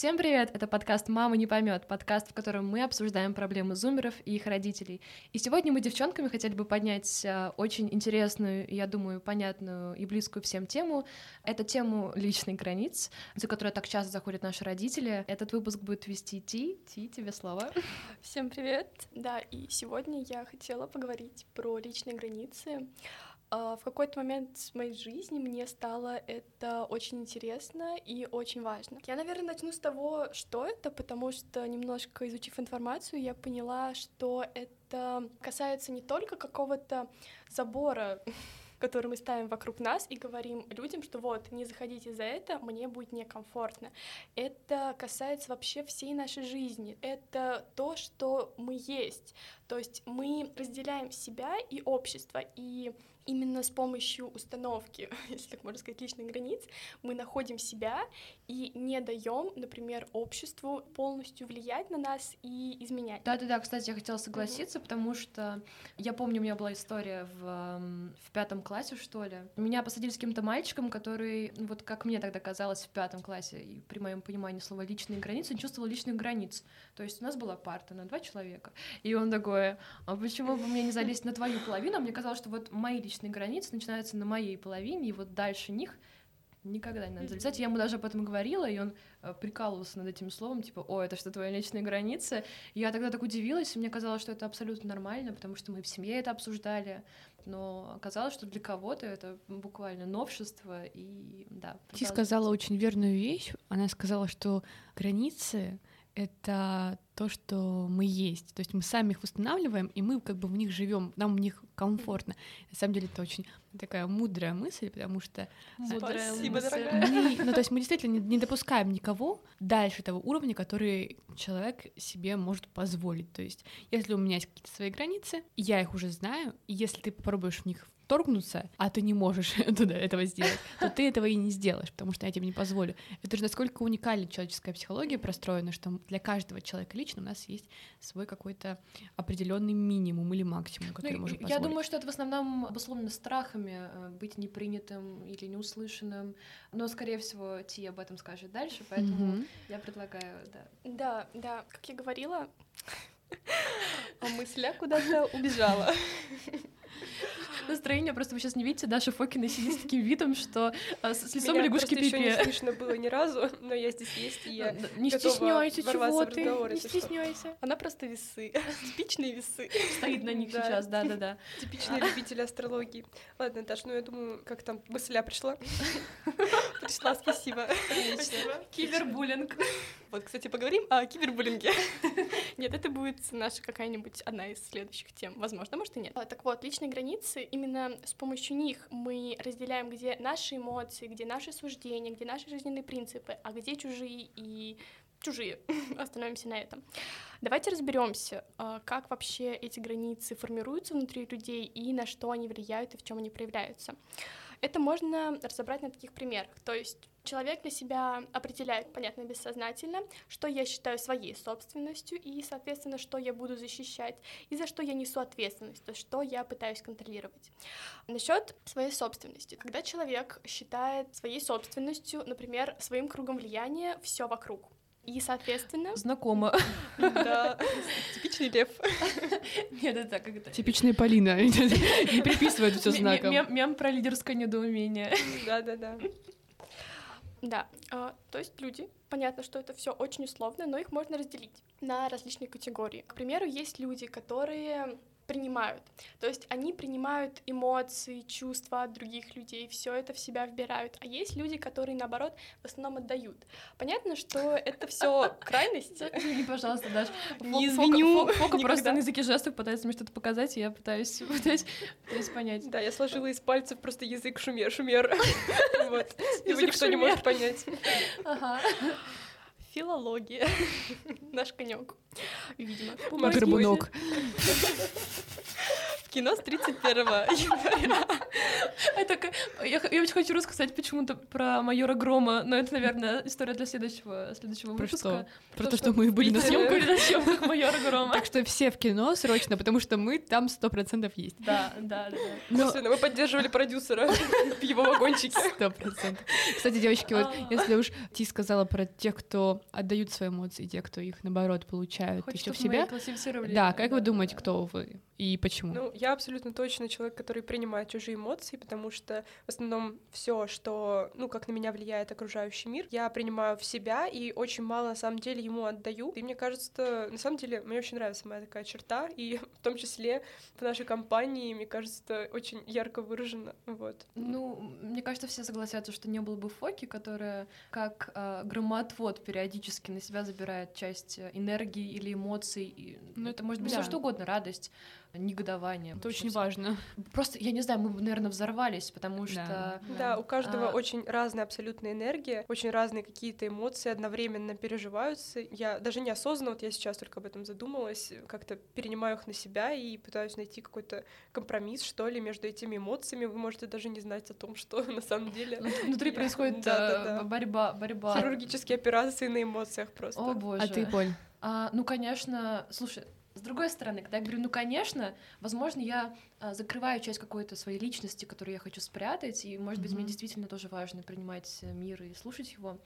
Всем привет! Это подкаст «Мама не поймет», подкаст, в котором мы обсуждаем проблемы зумеров и их родителей. И сегодня мы девчонками хотели бы поднять э, очень интересную, я думаю, понятную и близкую всем тему. Это тему личных границ, за которой так часто заходят наши родители. Этот выпуск будет вести Ти. Ти, тебе слово. Всем привет! Да, и сегодня я хотела поговорить про личные границы. А, в какой-то момент в моей жизни мне стало это очень интересно и очень важно. Я, наверное, начну с того, что это, потому что немножко изучив информацию, я поняла, что это касается не только какого-то забора который мы ставим вокруг нас и говорим людям, что вот, не заходите за это, мне будет некомфортно. Это касается вообще всей нашей жизни. Это то, что мы есть. То есть мы разделяем себя и общество, и именно с помощью установки, если так можно сказать, личных границ, мы находим себя и не даем, например, обществу полностью влиять на нас и изменять. Да-да-да, кстати, я хотела согласиться, mm-hmm. потому что я помню, у меня была история в, в пятом классе, что ли. Меня посадили с каким-то мальчиком, который, ну, вот как мне тогда казалось в пятом классе, и при моем понимании слова личные границы, он чувствовал личных границ. То есть у нас была парта на два человека, и он такой, а почему бы мне не залезть на твою половину? А мне казалось, что вот мои личные личные границы начинаются на моей половине, и вот дальше них никогда не надо залезать. Я ему даже об этом говорила, и он э, прикалывался над этим словом, типа, о, это что, твои личные границы? я тогда так удивилась, и мне казалось, что это абсолютно нормально, потому что мы в семье это обсуждали, но оказалось, что для кого-то это буквально новшество, и да. Ти сказала очень верную вещь, она сказала, что границы — это то, что мы есть. То есть мы сами их устанавливаем, и мы как бы в них живем, нам в них комфортно. На самом деле это очень такая мудрая мысль, потому что... Мудрая Спасибо, мысль. Мы, ну, то есть мы действительно не, не допускаем никого дальше того уровня, который человек себе может позволить. То есть если у меня есть какие-то свои границы, я их уже знаю, и если ты попробуешь в них вторгнуться, а ты не можешь туда этого сделать, то ты этого и не сделаешь, потому что я тебе не позволю. Это же насколько уникальна человеческая психология простроена, что для каждого человека лично у нас есть свой какой-то определенный минимум или максимум, который ну, можем позволить. Я думаю, что это в основном обусловлено страхами э, быть непринятым или неуслышанным, но, скорее всего, Ти об этом скажет дальше, поэтому mm-hmm. я предлагаю, да. Да, да, как я говорила, а мысля куда-то убежала. Настроение просто вы сейчас не видите, Даша Фокина сидит с таким видом, что а, с, лицом лягушки Пипи. не слышно было ни разу, но я здесь есть, и я Не стесняйся, чего ты, не стесняйся. Она просто весы, типичные весы. Стоит на них сейчас, да-да-да. Типичные любители астрологии. Ладно, Даша, ну я думаю, как там мысля пришла? Пришла, спасибо. Спасибо. Кибербуллинг. Вот, кстати, поговорим о кибербуллинге. Нет, это будет наша какая-нибудь одна из следующих тем. Возможно, может и нет. А, так вот, личные границы, именно с помощью них мы разделяем, где наши эмоции, где наши суждения, где наши жизненные принципы, а где чужие и чужие. Остановимся на этом. Давайте разберемся, а, как вообще эти границы формируются внутри людей и на что они влияют и в чем они проявляются. Это можно разобрать на таких примерах. То есть человек для себя определяет, понятно, бессознательно, что я считаю своей собственностью и, соответственно, что я буду защищать и за что я несу ответственность, то есть что я пытаюсь контролировать. Насчет своей собственности. Когда человек считает своей собственностью, например, своим кругом влияния все вокруг, и, соответственно... Знакомо. Да, типичный лев. Нет, это как это... Типичная Полина. Не приписывает все знаком. Мем про лидерское недоумение. Да-да-да. Да, э, то есть люди, понятно, что это все очень условно, но их можно разделить на различные категории. К примеру, есть люди, которые принимают. То есть они принимают эмоции, чувства от других людей, все это в себя вбирают. А есть люди, которые, наоборот, в основном отдают. Понятно, что это все крайности. Извини, пожалуйста, Даша. Не извиню. Фока просто на языке жестов пытается мне что-то показать, и я пытаюсь, понять. Да, я сложила из пальцев просто язык шумер, шумер. Вот. Его никто не может понять. Ага. Филология. Наш конек. Видимо. Горбунок. Кино с 31 января. Я, я очень хочу рассказать почему-то про майора Грома, но это, наверное, история для следующего, следующего Про выпуска. что? Про то, что мы были на съемках. или на съемках майора Грома. Так что все в кино срочно, потому что мы там сто процентов есть. Да, да, да. Но Собственно, мы поддерживали продюсера в его вагончике. Сто процентов. Кстати, девочки, вот А. если уж Ти сказала про тех, кто отдают свои эмоции, те, кто их наоборот получают Хочешь, еще в себя. классифицировали? Да, как вы думаете, кто вы и почему? Ну, я абсолютно точно человек, который принимает чужие эмоции, потому что в основном все, что, ну, как на меня влияет окружающий мир, я принимаю в себя и очень мало, на самом деле, ему отдаю. И мне кажется, на самом деле, мне очень нравится моя такая черта, и в том числе в нашей компании, мне кажется, это очень ярко выражено, вот. Ну, мне кажется, все согласятся, что не было бы Фоки, которая как э, громоотвод периодически на себя забирает часть э, энергии или эмоций. И, ну, это может быть да. все что угодно, радость, негодование. Это очень важно. Просто, я не знаю, мы бы, наверное, взорвались, потому что... Да. Да, у каждого А. очень разная абсолютная энергия, очень разные какие-то эмоции одновременно переживаются. Я даже неосознанно, вот я сейчас только об этом задумалась, как-то перенимаю их на себя и пытаюсь найти какой-то компромисс, что ли, между этими эмоциями. Вы можете даже не знать о том, что на самом деле Ну, Внутри Я- происходит э, борьба, борьба. хирургические операции на эмоциях просто. О боже. А ты, Поль? А, ну, конечно, слушай, с другой стороны, когда я говорю, ну, конечно, возможно, я а, закрываю часть какой-то своей личности, которую я хочу спрятать, и, может быть, мне действительно тоже важно принимать э, мир и слушать его.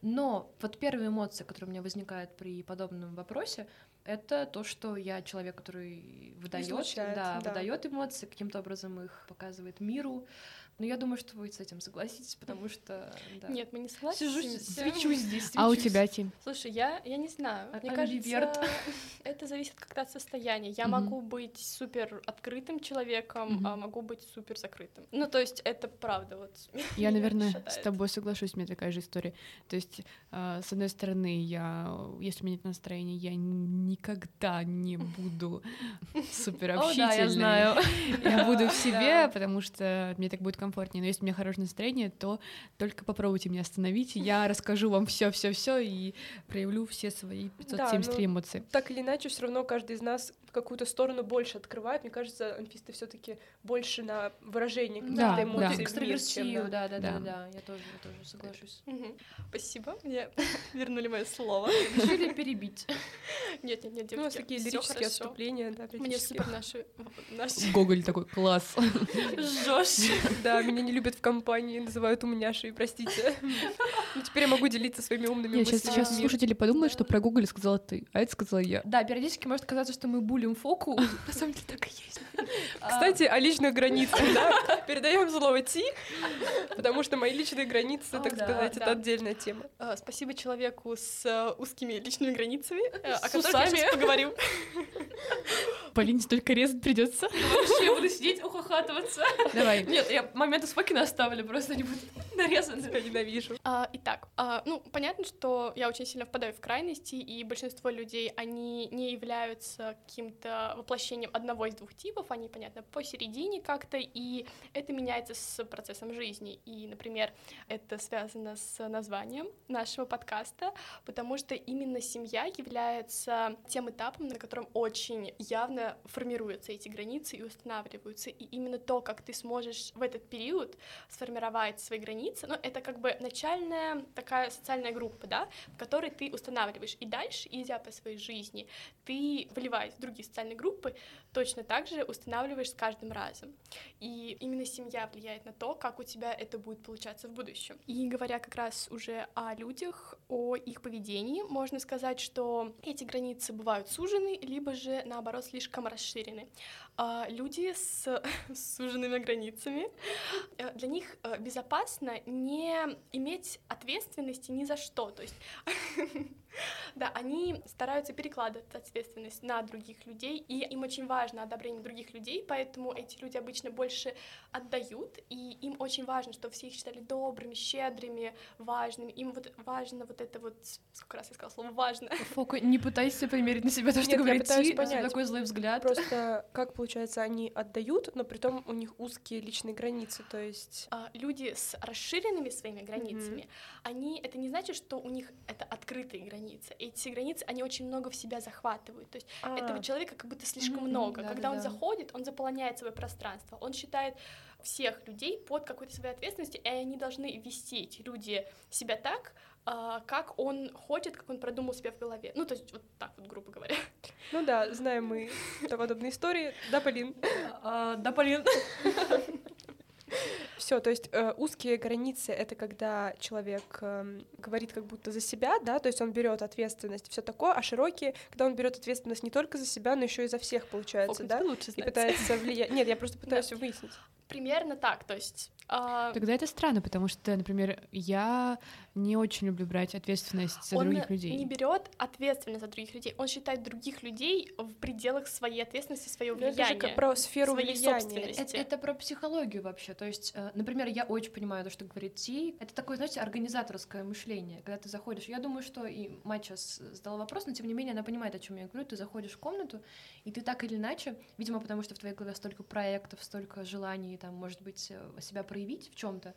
Но вот первая эмоция, которая у меня возникает при подобном вопросе, это то, что я человек, который выдает, да, да. выдает эмоции, каким-то образом их показывает миру. Но я думаю, что вы с этим согласитесь, потому что да. Нет, мы не сижу, согласимся. свечусь здесь. А у свечусь. тебя, Ти? Слушай, я, я не знаю. А- Мне амбиверт. кажется, это зависит как-то от состояния. Я Мгм. могу быть супер открытым человеком, Мгм. а могу быть супер закрытым. Ну, то есть это правда. Вот Я, наверное, с тобой соглашусь, у меня такая же история. То есть, а, с одной стороны, я, если у меня нет настроения, я никогда не буду супер О, общительной. да, я знаю. Я буду в себе, потому что мне так будет комфортнее. Но если у меня хорошее настроение, то только попробуйте меня остановить. и Я расскажу вам все, все, все и проявлю все свои 573 ну, эмоции. Так или иначе, все равно каждый из нас какую-то сторону больше открывает. Мне кажется, анфисты все таки больше на выражение каких-то Да, эмоций. да. в мир, чем Экстраверсию, на- да, да, да, Да. да, я тоже, я тоже соглашусь. Мгм. Спасибо, мне вернули мое слово. Решили перебить. Нет, нет, нет, Ну, у нас девочки, такие всё лирические отступления, да, Мне супер наши... Гоголь такой, класс. Жёстче. Да, меня не любят в компании, называют умняшей, простите. Ну, теперь я могу делиться своими умными мыслями. сейчас слушатели подумают, что про Гоголя сказала ты, а это сказала я. Да, периодически может казаться, что мы булим фоку. На самом деле так и есть. А, Кстати, о личных границах, да? Передаем слово Ти, потому что мои личные границы, так сказать, это отдельная тема. А, Спасибо человеку с э, узкими личными границами, э, о которых я сейчас поговорю. Полине столько резать придется. Вообще я буду сидеть, ухахатываться. Давай. Нет, я моменты с Фокина оставлю, просто они будут нарезаны. Я ненавижу. А, итак, ну, понятно, что я очень сильно впадаю в крайности, и большинство людей, они не являются каким-то воплощением одного из двух типов, они, понятно, посередине как-то, и это меняется с процессом жизни. И, например, это связано с названием нашего подкаста, потому что именно семья является тем этапом, на котором очень явно формируются эти границы и устанавливаются. И именно то, как ты сможешь в этот период сформировать свои границы, ну, это как бы начальная такая социальная группа, да, в которой ты устанавливаешь. И дальше, идя по своей жизни, ты, вливаясь в другие социальные группы, точно так же устанавливаешь с каждым разом. И именно семья влияет на то, как у тебя это будет получаться в будущем. И говоря как раз уже о людях, о их поведении, можно сказать, что эти границы бывают сужены, либо же, наоборот, слишком расширены. А, Люди с суженными границами, для них э, безопасно не иметь ответственности ни за что. То есть Да, они стараются перекладывать ответственность на других людей, и им очень важно одобрение других людей, поэтому эти люди обычно больше отдают, и им очень важно, чтобы все их считали добрыми, щедрыми, важными. Им вот важно вот это вот, сколько раз я сказала слово важно. Фоку, не пытайся примерить на себя то, что говорит Ти, понять. такой злой взгляд. Просто как получается, они отдают, но при том у них узкие личные границы, то есть... А, люди с расширенными своими границами, они, это не значит, что у них это открытые границы. Эти границы, они очень много в себя захватывают. То есть А, этого человека как будто слишком Мгм, много. да, Когда да, он да. заходит, он заполняет свое пространство. Он считает всех людей под какой-то своей ответственностью, и они должны вести, эти люди, себя так, а, как он хочет, как он продумал себя в голове. Ну, то есть вот так вот, грубо говоря. Ну да, знаем мы подобные истории. Да, Полин? А, Да, Полин. Все, то есть э, узкие границы это когда человек эм, говорит как будто за себя, да, то есть он берет ответственность, все такое, а широкие, когда он берет ответственность не только за себя, но еще и за всех, получается, Фокус, да, лучше и знаете. пытается влиять. Нет, я просто пытаюсь выяснить. Примерно так, то есть... а, Тогда это странно, потому что, например, я не очень люблю брать ответственность за он других людей. не берет ответственность за других людей, он считает других людей в пределах своей ответственности, своего Ну, это же влияния. как про сферу своей влияния. собственности. Это, это про психологию вообще. То есть, э, например, я очень понимаю то, что говорит Ти. Это такое, знаете, организаторское мышление. Когда ты заходишь, я думаю, что и мать сейчас задала вопрос, но тем не менее она понимает, о чем я говорю. Ты заходишь в комнату, и ты так или иначе, видимо, потому что в твоей голове столько проектов, столько желаний, там, может быть, э, себя проявить в чем-то,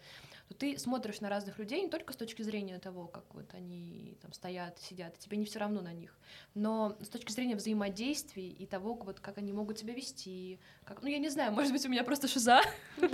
то ты смотришь на разных людей не только с точки зрения того, как вот они там стоят, сидят, тебе не все равно на них, но с точки зрения взаимодействий и того, вот как они могут себя вести, как, ну я не знаю, может быть у меня просто шиза,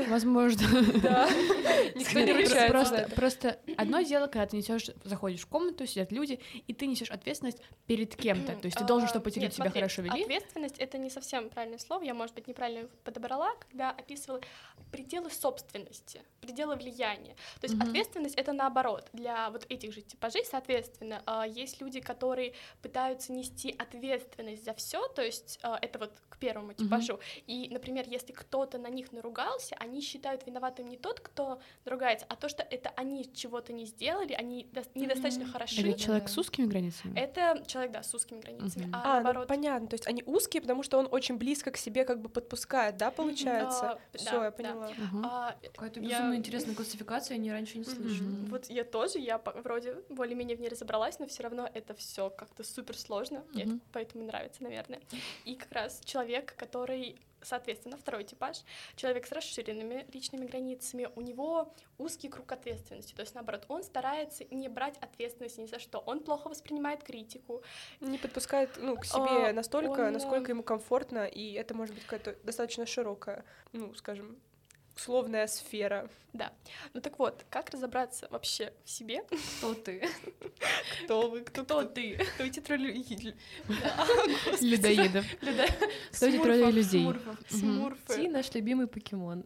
Возможно. Да, никто не Просто- Просто, одно дело, когда ты несешь, заходишь в комнату, сидят люди, и ты несешь ответственность перед кем-то. То есть ты должен, А, чтобы люди себя смотри, хорошо вели. Ответственность это не совсем правильное слово, я, может быть, неправильно подобрала, когда описывала пределы собственности, пределы влияния. То есть Мгм. ответственность это наоборот. Для вот этих же типажей, соответственно, а, есть люди, которые пытаются нести ответственность за все, то есть а, это вот к первому типажу. И, например, если кто-то на них наругался, они считают виноватым не тот, кто наругается, а то, что это они чего-то не сделали, они дос- недостаточно Мгм. хороши. Да, человек да. с узкими границами. Это человек, да, с узкими границами. Мгм. А, А, ну, наоборот, понятно, то есть они узкие, потому что он очень близко к себе как бы подпускает, да, получается? А, Все, да, я да. поняла. Мгм. А, Какая-то Я- безумно интересная классификация, я ни раньше не слышала. Мгм. вот я тоже, я вроде более-менее в ней разобралась, но все равно это все как-то супер сложно, мне это Мгм. поэтому нравится, наверное. И как раз человек, который Соответственно, второй типаж — человек с расширенными личными границами, у него узкий круг ответственности, то есть, наоборот, он старается не брать ответственность ни за что, он плохо воспринимает критику, Не подпускает, ну, к себе А, настолько, он, насколько ему комфортно, и это может быть какая-то достаточно широкая, ну, скажем, условная сфера. да. Ну так вот, как разобраться вообще в себе? Кто ты? Кто вы, кто, Кто ты? кто эти тролли- Людоедов. Кто эти Смурфов, людей? Смурфы. Ти наш любимый покемон.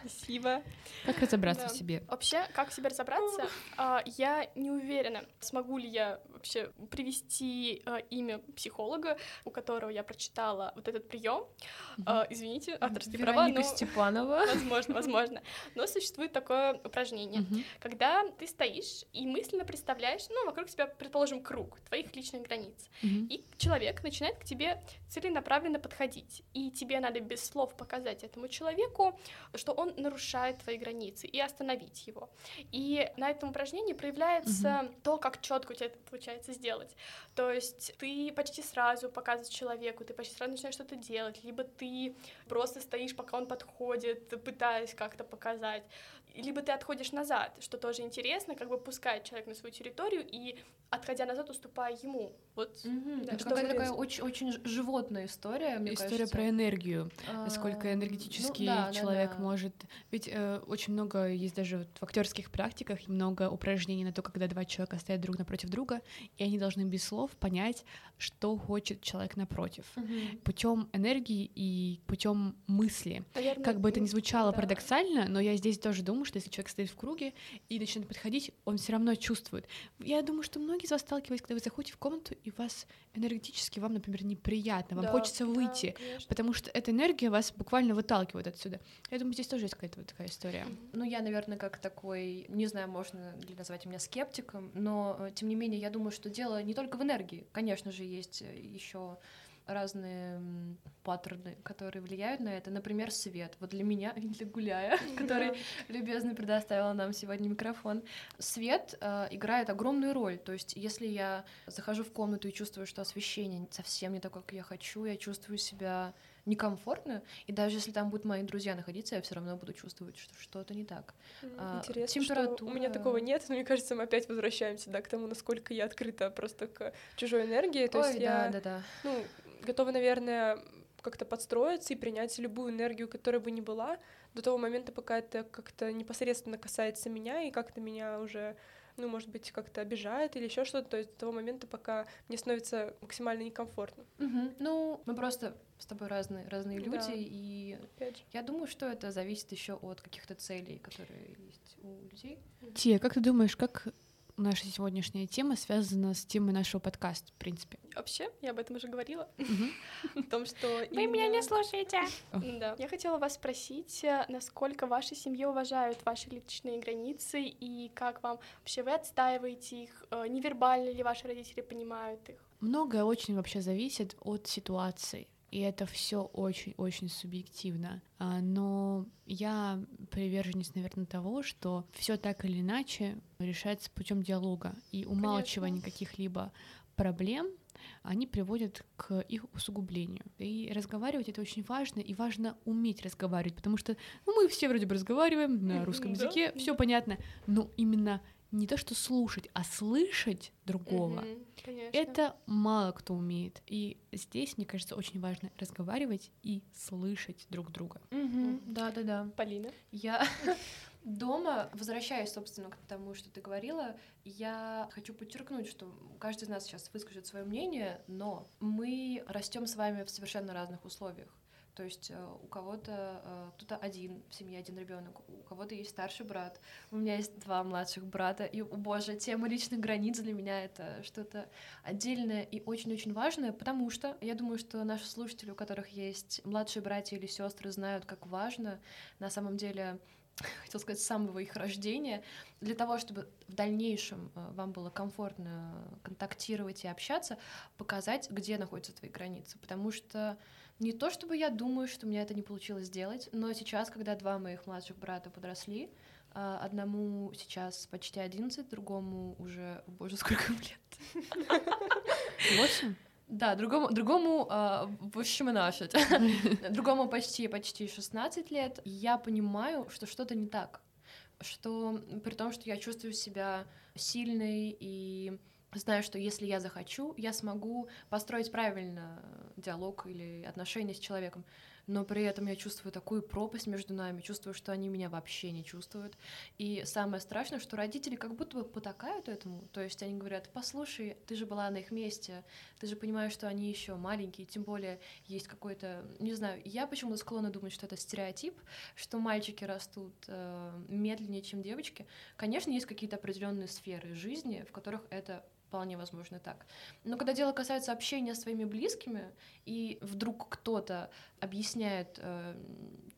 Спасибо. Как разобраться в себе? Вообще, как себе разобраться? А, Я не уверена, смогу ли я вообще привести а, имя психолога, у которого я прочитала вот этот прием. А, Извините, авторские права, Вероника но Степанова. возможно, возможно. Но существует такое упражнение, Мгм. когда ты стоишь и мысленно представляешь, ну, вокруг себя, предположим, круг твоих личных границ. Мгм. И человек начинает к тебе целенаправленно подходить. И тебе надо без слов показать этому человеку, что он нарушает твои границы, и остановить его. И на этом упражнении проявляется то, как четко у тебя это получается сделать. То есть ты почти сразу показываешь человеку, ты почти сразу начинаешь что-то делать, либо ты просто стоишь, пока он подходит, пытаясь как-то показать. Либо ты отходишь назад, что тоже интересно, как бы пускать человека на свою территорию и, отходя назад, уступая ему. Вот Мгм. Да, Это какая-то такая очень, очень животная история, мне История кажется. про энергию. А, насколько энергетически ну да, да, человек да. может. Ведь э, очень много есть даже вот в актерских практиках много упражнений на то, когда два человека стоят друг напротив друга, и они должны без слов понять, что хочет человек напротив. Мгм. Путем энергии и путем мысли. Наверное, Как бы это ни звучало да. парадоксально, но я здесь тоже думаю, что если человек стоит в круге и начинает подходить, он все равно чувствует. Я думаю, что многие из вас сталкивались, когда вы заходите в комнату, и вас энергетически, вам, например, неприятно, вам Да, хочется да, выйти, конечно. потому что эта энергия вас буквально выталкивает отсюда. Я думаю, здесь тоже есть какая-то вот такая история. Ну, я, наверное, как такой, не знаю, можно ли назвать меня скептиком, но, э, тем не менее, я думаю, что дело не только в энергии. Конечно же, есть еще разные паттерны, которые влияют на это. Например, свет. Вот для меня, для Гуляя, который любезно предоставила нам сегодня микрофон. Свет э, играет огромную роль. То есть, если я захожу в комнату и чувствую, что освещение совсем не такое, как я хочу, я чувствую себя некомфортно, и даже если там будут мои друзья находиться, я все равно буду чувствовать, что что-то не так. А, Интересно, что у меня такого нет, но мне кажется, мы опять возвращаемся, да, к тому, насколько я открыта просто к чужой энергии. То Ой, есть да, я, да, да. ну, готова, наверное, как-то подстроиться и принять любую энергию, которая бы ни была, до того момента, пока это как-то непосредственно касается меня и как-то меня уже ну, может быть, как-то обижает или еще что-то, то есть до того момента, пока мне становится максимально некомфортно. Мгм. Ну, мы просто с тобой разные, разные люди, Да. и Опять же. я думаю, что это зависит еще от каких-то целей, которые есть у людей. Тия, как ты думаешь, как наша сегодняшняя тема связана с темой нашего подкаста, в принципе? Вообще, я об этом уже говорила, о том, что... Вы меня не слушаете. Да. Я хотела вас спросить, э, насколько в вашей семье уважают ваши личные границы и как вам вообще вы отстаиваете их, э, невербально ли ваши родители понимают их? Многое очень вообще зависит от ситуации. И это все очень-очень субъективно. А, Но я приверженец, наверное, того, что все так или иначе решается путем диалога и умалчивания каких-либо проблем, они приводят к их усугублению. И разговаривать это очень важно, и важно уметь разговаривать, потому что ну, мы все вроде бы разговариваем на русском языке, все понятно, но именно не то, что слушать, а слышать другого. Конечно. Это мало кто умеет. И здесь, мне кажется, очень важно разговаривать и слышать друг друга. Да, да, да. Полина. Я дома, возвращаясь, собственно, к тому, что ты говорила, я хочу подчеркнуть, что каждый из нас сейчас выскажет свое мнение, но мы растем с вами в совершенно разных условиях. То есть э, у кого-то э, кто-то один в семье один ребенок, у кого-то есть старший брат, у меня есть два младших брата, и, о боже, тема личных границ для меня это что-то отдельное и очень-очень важное, потому что я думаю, что наши слушатели, у которых есть младшие братья или сестры, знают, как важно на самом деле хотел сказать, с самого их рождения, для того, чтобы в дальнейшем э, вам было комфортно контактировать и общаться, показать, где находятся твои границы. Потому что не то, чтобы я думаю, что у меня это не получилось сделать, но сейчас, когда два моих младших брата подросли, а, одному сейчас почти 11, другому уже, о боже, сколько лет. Восемь? Да, другому, другому а, в общем, нашить. Другому почти, почти 16 лет. Я понимаю, что что-то не так. Что при том, что я чувствую себя сильной и знаю, что если я захочу, я смогу построить правильно диалог или отношения с человеком. Но при этом я чувствую такую пропасть между нами, чувствую, что они меня вообще не чувствуют. И самое страшное, что родители как будто бы потакают этому. То есть они говорят, послушай, ты же была на их месте, ты же понимаешь, что они еще маленькие, тем более есть какой-то, не знаю, я почему-то склонна думать, что это стереотип, что мальчики растут э, медленнее, чем девочки. Конечно, есть какие-то определенные сферы жизни, в которых это вполне возможно так. Но когда дело касается общения с своими близкими, и вдруг кто-то объясняет э,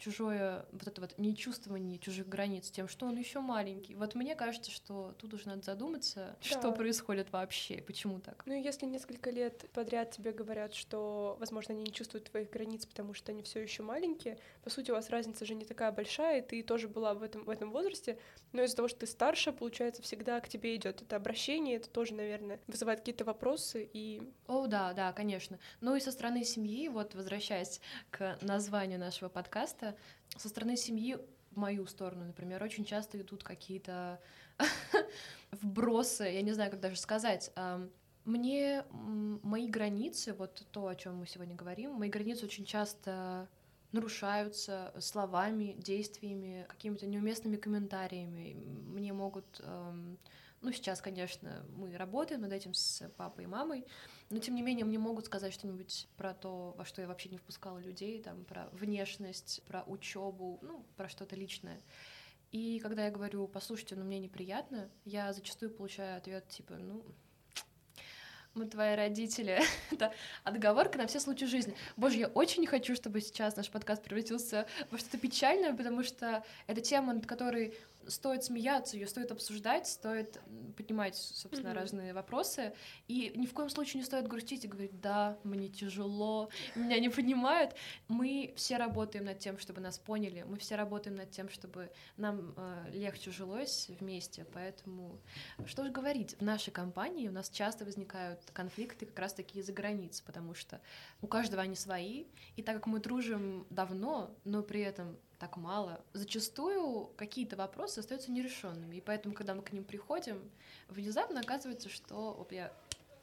чужое вот это вот нечувствование чужих границ тем, что он еще маленький, вот мне кажется, что тут уже надо задуматься, что Да. происходит вообще, почему так. Ну, если несколько лет подряд тебе говорят, что, возможно, они не чувствуют твоих границ, потому что они все еще маленькие, по сути, у вас разница же не такая большая, и ты тоже была в этом, в этом возрасте, но из-за того, что ты старше, получается, всегда к тебе идет это обращение, это тоже, наверное, вызывает какие-то вопросы, и О, да, да, конечно. Ну и со стороны семьи, вот возвращаясь к названию нашего подкаста, со стороны семьи в мою сторону, например, очень часто идут какие-то вбросы, я не знаю, как даже сказать. Мне мои границы, вот то, о чем мы сегодня говорим, мои границы очень часто нарушаются словами, действиями, какими-то неуместными комментариями. Мне могут эм, ну, сейчас, конечно, мы работаем над этим с папой и мамой, но тем не менее мне могут сказать что-нибудь про то, во что я вообще не впускала людей, там, про внешность, про учебу, ну, про что-то личное. И когда я говорю, послушайте, ну мне неприятно, я зачастую получаю ответ типа, ну, мы твои родители. Это отговорка на все случаи жизни. Боже, я очень не хочу, чтобы сейчас наш подкаст превратился во что-то печальное, потому что это тема, над которой стоит смеяться, ее стоит обсуждать, стоит поднимать, собственно, mm-hmm. разные вопросы. И ни в коем случае не стоит грустить и говорить, да, мне тяжело, меня не понимают. Мы все работаем над тем, чтобы нас поняли, мы все работаем над тем, чтобы нам э, легче жилось вместе. Поэтому, что же говорить, в нашей компании у нас часто возникают конфликты как раз-таки из-за границ, потому что у каждого они свои, и так как мы дружим давно, но при этом так мало. Зачастую какие-то вопросы остаются нерешенными, и поэтому, когда мы к ним приходим, внезапно оказывается, что... Оп, я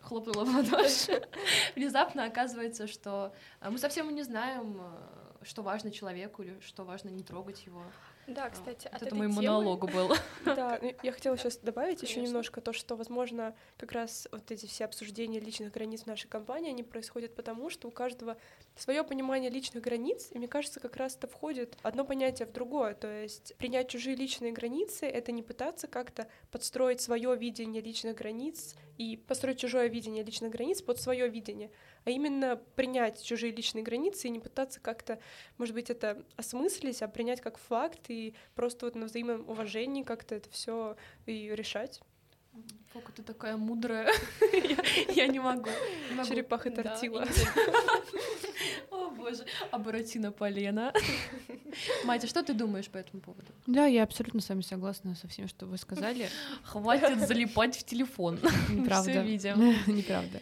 хлопнула в ладоши. Внезапно оказывается, что э, мы совсем не знаем, э, что важно человеку или что важно не трогать его. Да, а, кстати, вот это мой темы... монолог был. Да, я хотела сейчас добавить еще немножко то, что, возможно, как раз вот эти все обсуждения личных границ в нашей компании, они происходят потому, что у каждого свое понимание личных границ, и мне кажется, как раз это входит одно понятие в другое. То есть принять чужие личные границы — это не пытаться как-то подстроить свое видение личных границ и построить чужое видение личных границ под свое видение, а именно принять чужие личные границы и не пытаться как-то, может быть, это осмыслить, а принять как факт и просто вот на взаимном уважении как-то это все и решать. Фока, ты такая мудрая. Я не могу. Черепаха тортила. О боже, а Буратино полена. Матя, что ты думаешь по этому поводу? Да, я абсолютно с вами согласна со всем, что вы сказали. Хватит залипать в телефон. Неправда. Видим. Неправда.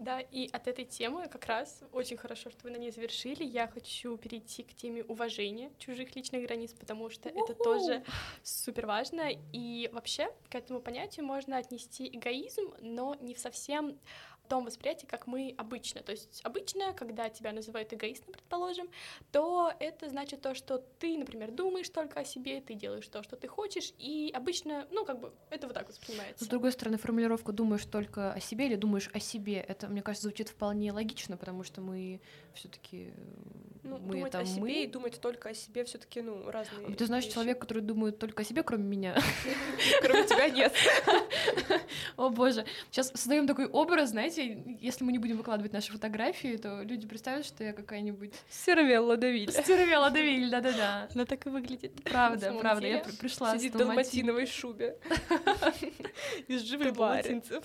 Да, и от этой темы как раз очень хорошо, что вы на ней завершили. Я хочу перейти к теме уважения чужих личных границ, потому что это тоже супер важно. И вообще к этому понятию можно отнести эгоизм, но не в совсем том восприятии, как мы обычно. То есть обычно, когда тебя называют эгоистом, предположим, то это значит то, что ты, например, думаешь только о себе, ты делаешь то, что ты хочешь, и обычно, ну, как бы, это вот так воспринимается. С другой стороны, формулировка «думаешь только о себе» или «думаешь о себе» — это, мне кажется, звучит вполне логично, потому что мы все таки ну, мы думать это о себе мы. и думать только о себе все таки ну, разные Ты знаешь, вещи. человек, который думает только о себе, кроме меня. Кроме тебя нет. О боже. Сейчас создаем такой образ, знаете, если мы не будем выкладывать наши фотографии, то люди представят, что я какая-нибудь... Сервелла Давиль. Сервелла Давиль, да-да-да. Она так и выглядит. Правда, правда. Я пришла Сидит в далматиновой шубе. Из живых далматинцев.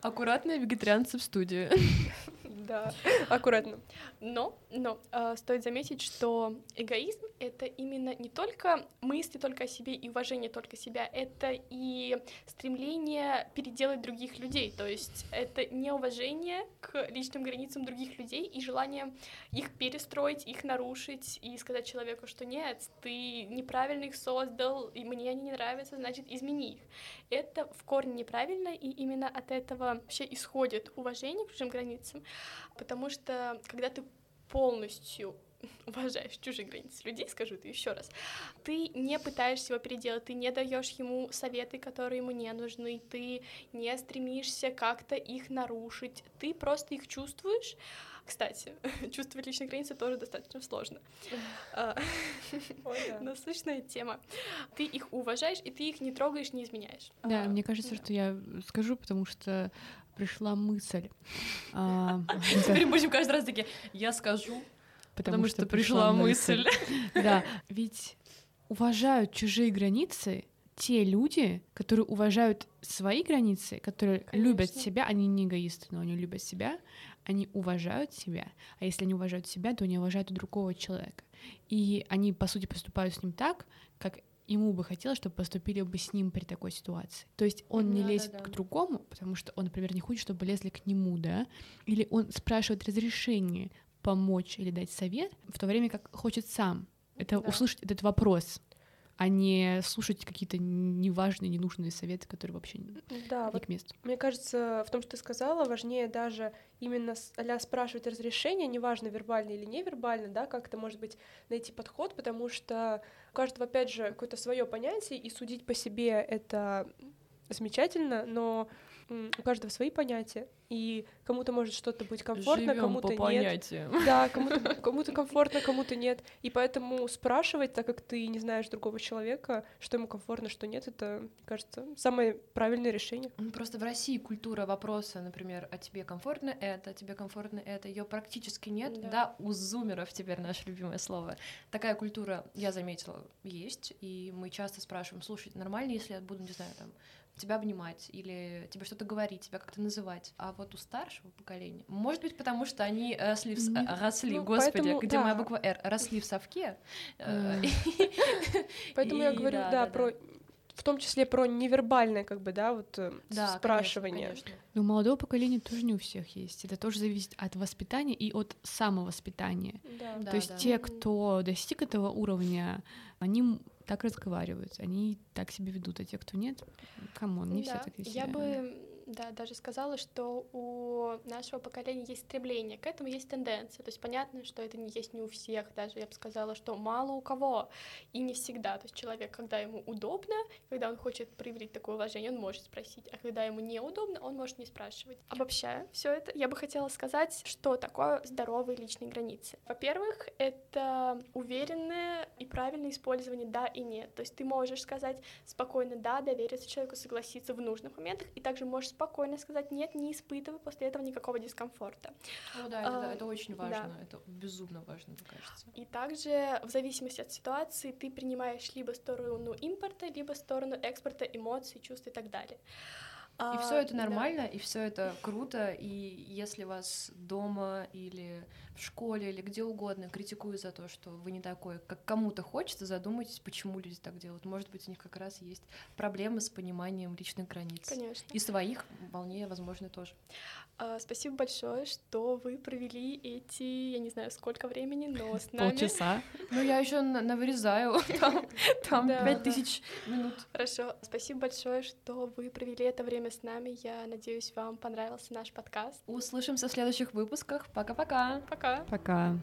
Аккуратные вегетарианцы в студии. Да, аккуратно. Но, но э, стоит заметить, что эгоизм — это именно не только мысли только о себе и уважение только себя, это и стремление переделать других людей, то есть это неуважение к личным границам других людей и желание их перестроить, их нарушить и сказать человеку, что нет, ты неправильно их создал, и мне они не нравятся, значит, измени их. Это в корне неправильно, и именно от этого вообще исходит уважение к чужим границам, потому что когда ты полностью уважаешь чужие границы людей, скажу это еще раз, ты не пытаешься его переделать, ты не даешь ему советы, которые ему не нужны, ты не стремишься как-то их нарушить, ты просто их чувствуешь. Кстати, чувствовать личные границы тоже достаточно сложно. А, насущная тема. Ты их уважаешь, и ты их не трогаешь, не изменяешь. Да, а, мне кажется, что я скажу, потому что пришла мысль. А, Теперь будем каждый раз такие, я скажу, потому что пришла мысль. Да, ведь уважают чужие границы те люди, которые уважают свои границы, которые любят себя, они не эгоисты, но они любят себя, они уважают себя, а если они уважают себя, то они уважают другого человека. И они, по сути, поступают с ним так, как ему бы хотелось, чтобы поступили бы с ним при такой ситуации. То есть он не да, лезет да, да. к другому, потому что он, например, не хочет, чтобы лезли к нему, да, или он спрашивает разрешение помочь или дать совет, в то время как хочет сам это да. услышать этот вопрос а не слушать какие-то неважные, ненужные советы, которые вообще да, не вот к месту. Мне кажется, в том, что ты сказала, важнее даже именно а спрашивать разрешение, неважно, вербально или невербально, да, как это может быть найти подход, потому что у каждого, опять же, какое-то свое понятие, и судить по себе это замечательно, но у каждого свои понятия, и кому-то может что-то быть комфортно, Живём кому-то по нет. понятиям. Да, кому-то кому-то комфортно, кому-то нет. И поэтому спрашивать, так как ты не знаешь другого человека, что ему комфортно, что нет, это, мне кажется, самое правильное решение. Просто в России культура вопроса, например, а тебе комфортно это, тебе комфортно это, ее практически нет. Да. Да. у зумеров теперь наше любимое слово. Такая культура, я заметила, есть, и мы часто спрашиваем, слушай, нормально, если я буду, не знаю, там, тебя обнимать или тебе что-то говорить, тебя как-то называть. А вот у старшего поколения, может быть, потому что они росли, в, Нет. э, росли Ну, господи, поэтому, где моя да. буква Р, росли в совке. э, Э. Поэтому я говорю, да, да, да, про в том числе про невербальное, как бы, да, вот э, Да, конечно, спрашивание. конечно. Но у молодого поколения тоже не у всех есть. Это тоже зависит от воспитания и от самовоспитания. Да. Да, То есть да. те, кто достиг этого уровня, они так разговаривают, они так себя ведут, а те, кто нет, come on, не все Да, так ведут Я бы, да, даже сказала, что у нашего поколения есть стремление, к этому есть тенденция. То есть понятно, что это не есть не у всех, даже я бы сказала, что мало у кого, и не всегда. То есть человек, когда ему удобно, когда он хочет проявить такое уважение, он может спросить, а когда ему неудобно, он может не спрашивать. Обобщая все это, я бы хотела сказать, что такое здоровые личные границы. Во-первых, это уверенное и правильное использование «да» и «нет». То есть ты можешь сказать спокойно «да», довериться человеку, согласиться в нужных моментах, и также можешь спокойно сказать «нет», не испытывая после этого никакого дискомфорта. О, да, это, да, А, это очень да. важно, это безумно важно, мне кажется. И также в зависимости от ситуации ты принимаешь либо сторону импорта, либо сторону экспорта эмоций, чувств и так далее. И А, все это да. нормально, и все это круто, и если вас дома или в школе или где угодно критикуют за то, что вы не такой, как кому-то хочется, задумайтесь, почему люди так делают. Может быть, у них как раз есть проблемы с пониманием личных границ. Конечно. И своих вполне возможно тоже. А, Спасибо большое, что вы провели эти, я не знаю, сколько времени, но с нами. Полчаса. Ну, я еще навырезаю там, там Да, пять да. тысяч минут. Хорошо. Спасибо большое, что вы провели это время с нами. Я надеюсь, вам понравился наш подкаст. Услышимся в следующих выпусках. Пока-пока. Пока. Пока.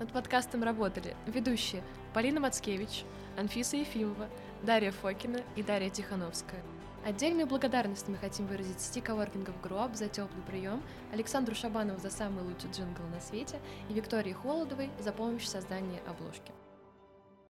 Над подкастом работали ведущие Полина Мацкевич, Анфиса Ефимова, Дарья Фокина и Дарья Тихановская. Отдельную благодарность мы хотим выразить сети коворкингов Груап за теплый прием, Александру Шабанову за самый лучший джингл на свете и Виктории Холодовой за помощь в создании обложки.